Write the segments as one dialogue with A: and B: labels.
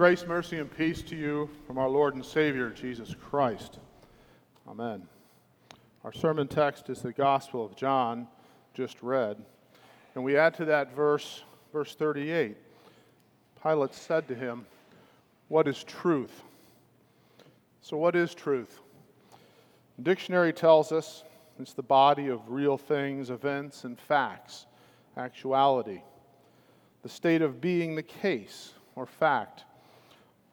A: Grace, mercy, and peace to you from our Lord and Savior, Jesus Christ. Amen. Our sermon text is the Gospel of John, just read. And we add to that verse, verse 38. Pilate said to him, What is truth? So, what is truth? The dictionary tells us it's the body of real things, events, and facts, actuality. The state of being the case or fact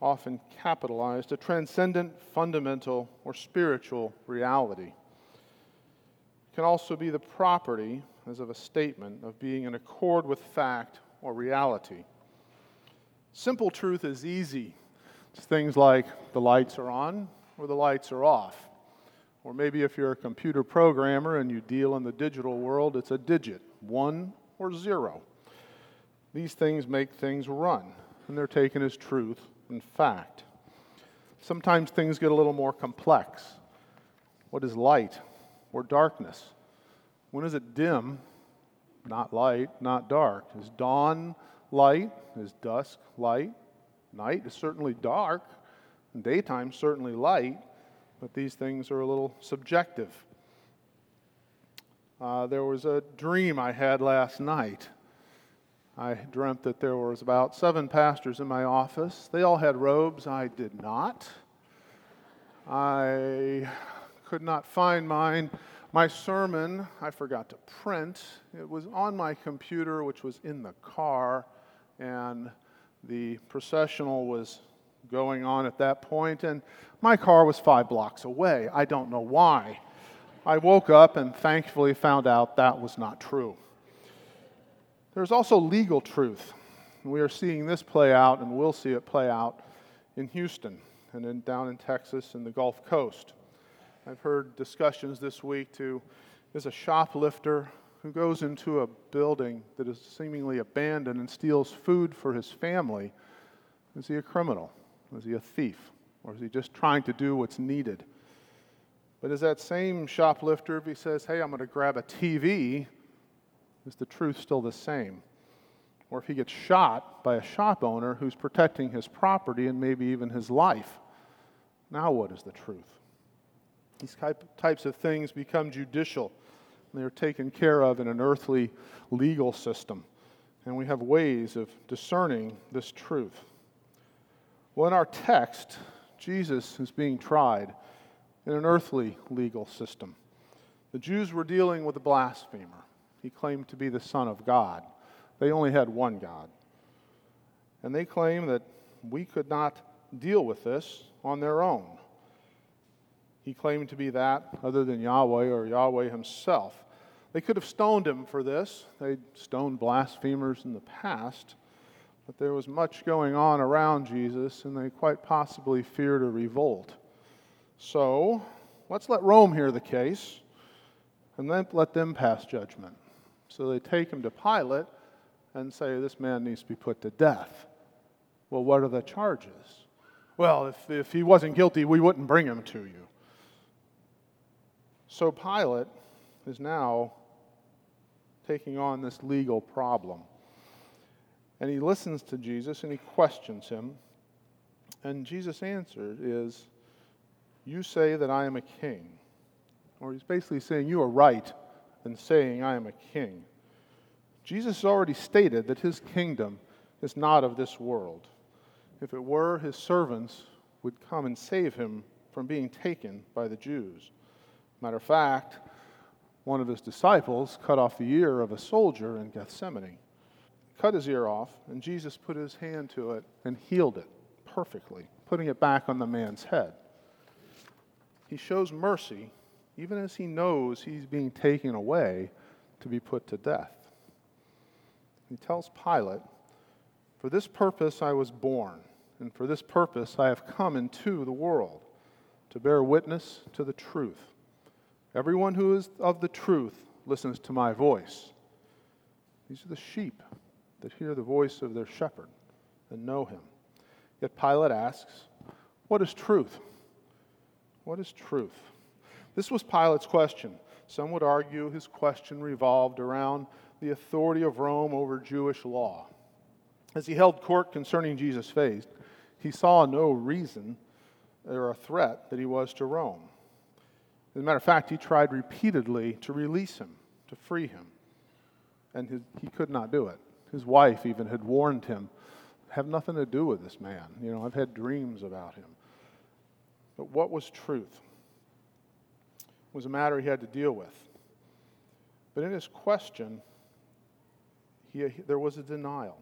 A: often capitalized, a transcendent, fundamental, or spiritual reality. It can also be the property, as of a statement, of being in accord with fact or reality. Simple truth is easy. It's things like the lights are on or the lights are off. Or maybe if you're a computer programmer and you deal in the digital world, it's a digit, one or zero. These things make things run, and they're taken as truth in fact. Sometimes things get a little more complex. What is light or darkness? When is it dim? Not light, not dark. Is dawn light? Is dusk light? Night is certainly dark, and daytime certainly light, but these things are a little subjective. Uh, there was a dream I had last night I dreamt that there was about seven pastors in my office. They all had robes. I did not. I could not find mine. My sermon, I forgot to print. It was on my computer, which was in the car, and the processional was going on at that point, and my car was five blocks away. I don't know why. I woke up and thankfully found out that was not true. There's also legal truth. We are seeing this play out, and we'll see it play out in Houston and in, down in Texas and the Gulf Coast. I've heard discussions this week to is a shoplifter who goes into a building that is seemingly abandoned and steals food for his family. Is he a criminal? Is he a thief? Or is he just trying to do what's needed? But is that same shoplifter, if he says, hey, I'm going to grab a TV, is the truth still the same? Or if he gets shot by a shop owner who's protecting his property and maybe even his life, now what is the truth? These types of things become judicial. They're taken care of in an earthly legal system. And we have ways of discerning this truth. Well, in our text, Jesus is being tried in an earthly legal system. The Jews were dealing with a blasphemer. He claimed to be the Son of God. They only had one God. And they claim that we could not deal with this on their own. He claimed to be that other than Yahweh or Yahweh himself. They could have stoned him for this. They'd stoned blasphemers in the past. But there was much going on around Jesus, and they quite possibly feared a revolt. So, let's let Rome hear the case, and then let them pass judgment. So they take him to Pilate and say, This man needs to be put to death. Well, what are the charges? Well, if, if he wasn't guilty, we wouldn't bring him to you. So Pilate is now taking on this legal problem. And he listens to Jesus and he questions him. And Jesus' answer is, You say that I am a king. Or he's basically saying, You are right and saying, I am a king. Jesus already stated that his kingdom is not of this world. If it were, his servants would come and save him from being taken by the Jews. Matter of fact, one of his disciples cut off the ear of a soldier in Gethsemane. Cut his ear off, and Jesus put his hand to it and healed it perfectly, putting it back on the man's head. He shows mercy even as he knows he's being taken away to be put to death. He tells Pilate, For this purpose I was born, and for this purpose I have come into the world, to bear witness to the truth. Everyone who is of the truth listens to my voice. These are the sheep that hear the voice of their shepherd and know him. Yet Pilate asks, What is truth? What is truth? This was Pilate's question. Some would argue his question revolved around the authority of Rome over Jewish law. As he held court concerning Jesus' faith, he saw no reason or a threat that he was to Rome. As a matter of fact, he tried repeatedly to release him, to free him, and his, he could not do it. His wife even had warned him, have nothing to do with this man. You know, I've had dreams about him. But what was truth? Was a matter he had to deal with. But in his question, he, there was a denial,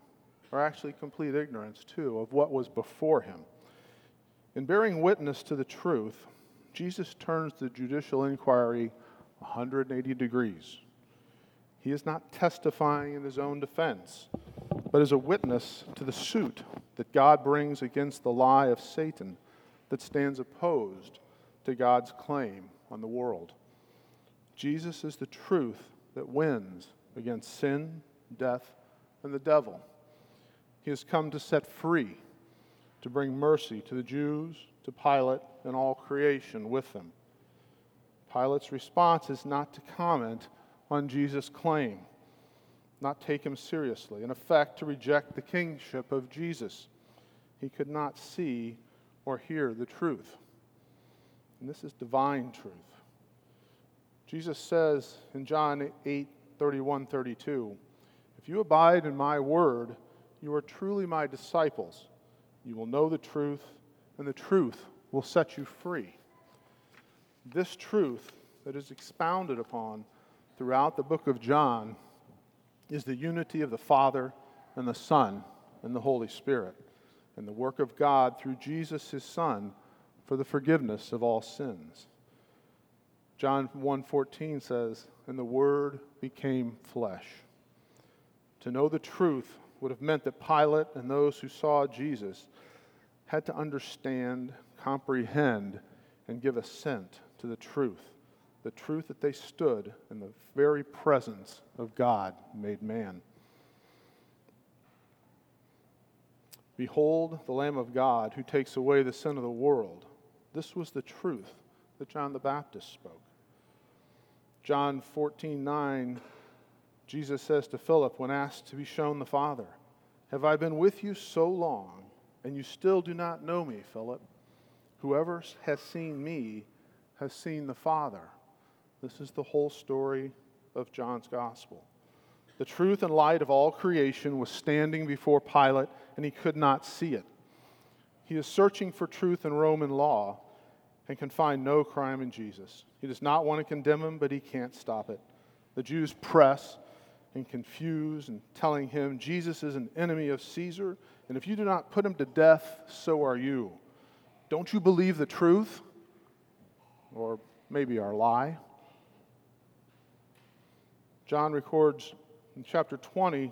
A: or actually complete ignorance, too, of what was before him. In bearing witness to the truth, Jesus turns the judicial inquiry 180 degrees. He is not testifying in his own defense, but as a witness to the suit that God brings against the lie of Satan that stands opposed to God's claim on the world. Jesus is the truth that wins against sin, death, and the devil. He has come to set free, to bring mercy to the Jews, to Pilate, and all creation with them. Pilate's response is not to comment on Jesus' claim, not take him seriously, in effect, to reject the kingship of Jesus. He could not see or hear the truth. And this is divine truth. Jesus says in John 8 31 32, If you abide in my word, you are truly my disciples. You will know the truth, and the truth will set you free. This truth that is expounded upon throughout the book of John is the unity of the Father and the Son and the Holy Spirit, and the work of God through Jesus, his Son, for the forgiveness of all sins. John 1:14 says, "And the word became flesh." To know the truth would have meant that Pilate and those who saw Jesus had to understand, comprehend, and give assent to the truth the truth that they stood in the very presence of God made man. Behold the Lamb of God who takes away the sin of the world. This was the truth that John the Baptist spoke. John 14 9, Jesus says to Philip when asked to be shown the Father, Have I been with you so long, and you still do not know me, Philip? Whoever has seen me has seen the Father. This is the whole story of John's gospel. The truth and light of all creation was standing before Pilate, and he could not see it. He is searching for truth in Roman law and can find no crime in Jesus. He does not want to condemn him, but he can't stop it. The Jews press and confuse and telling him Jesus is an enemy of Caesar, and if you do not put him to death, so are you. Don't you believe the truth? Or maybe our lie? John records in chapter 20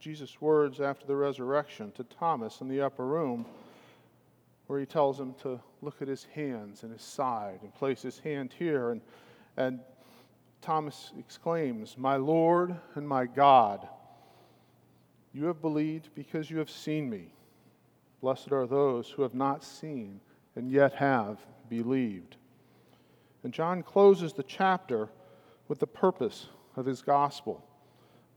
A: Jesus' words after the resurrection to Thomas in the upper room, where he tells him to look at his hands and his side and place his hand here. And, and Thomas exclaims, My Lord and my God, you have believed because you have seen me. Blessed are those who have not seen and yet have believed. And John closes the chapter with the purpose of his gospel.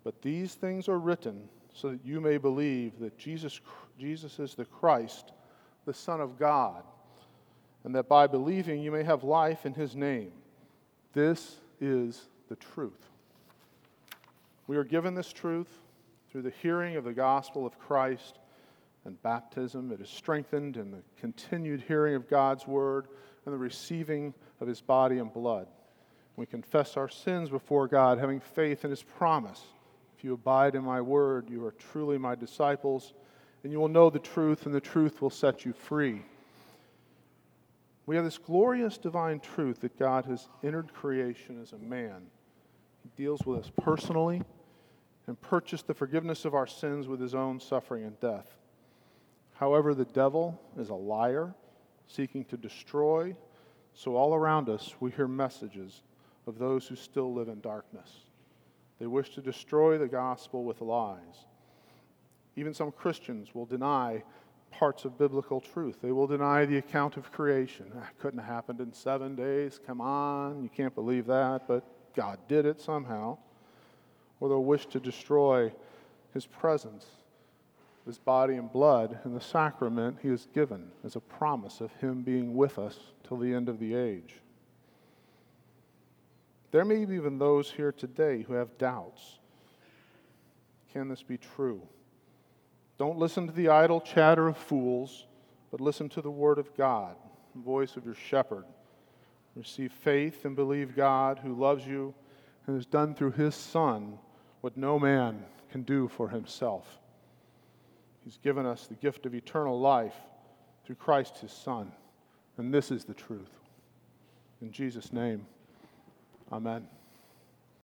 A: But these things are written so that you may believe that Jesus, Jesus is the Christ, the Son of God, and that by believing you may have life in his name. This is the truth. We are given this truth through the hearing of the gospel of Christ and baptism. It is strengthened in the continued hearing of God's word and the receiving of his body and blood. We confess our sins before God, having faith in His promise. If you abide in my word, you are truly my disciples, and you will know the truth, and the truth will set you free. We have this glorious divine truth that God has entered creation as a man. He deals with us personally and purchased the forgiveness of our sins with his own suffering and death. However, the devil is a liar, seeking to destroy. So, all around us, we hear messages of those who still live in darkness. They wish to destroy the gospel with lies. Even some Christians will deny parts of biblical truth. They will deny the account of creation. That ah, couldn't have happened in seven days. Come on, you can't believe that, but God did it somehow. Or they'll wish to destroy his presence his body and blood in the sacrament he has given as a promise of him being with us till the end of the age. There may be even those here today who have doubts. Can this be true? Don't listen to the idle chatter of fools, but listen to the word of God, the voice of your shepherd. Receive faith and believe God who loves you and has done through his Son what no man can do for himself. He's given us the gift of eternal life through Christ his Son. And this is the truth. In Jesus' name, amen.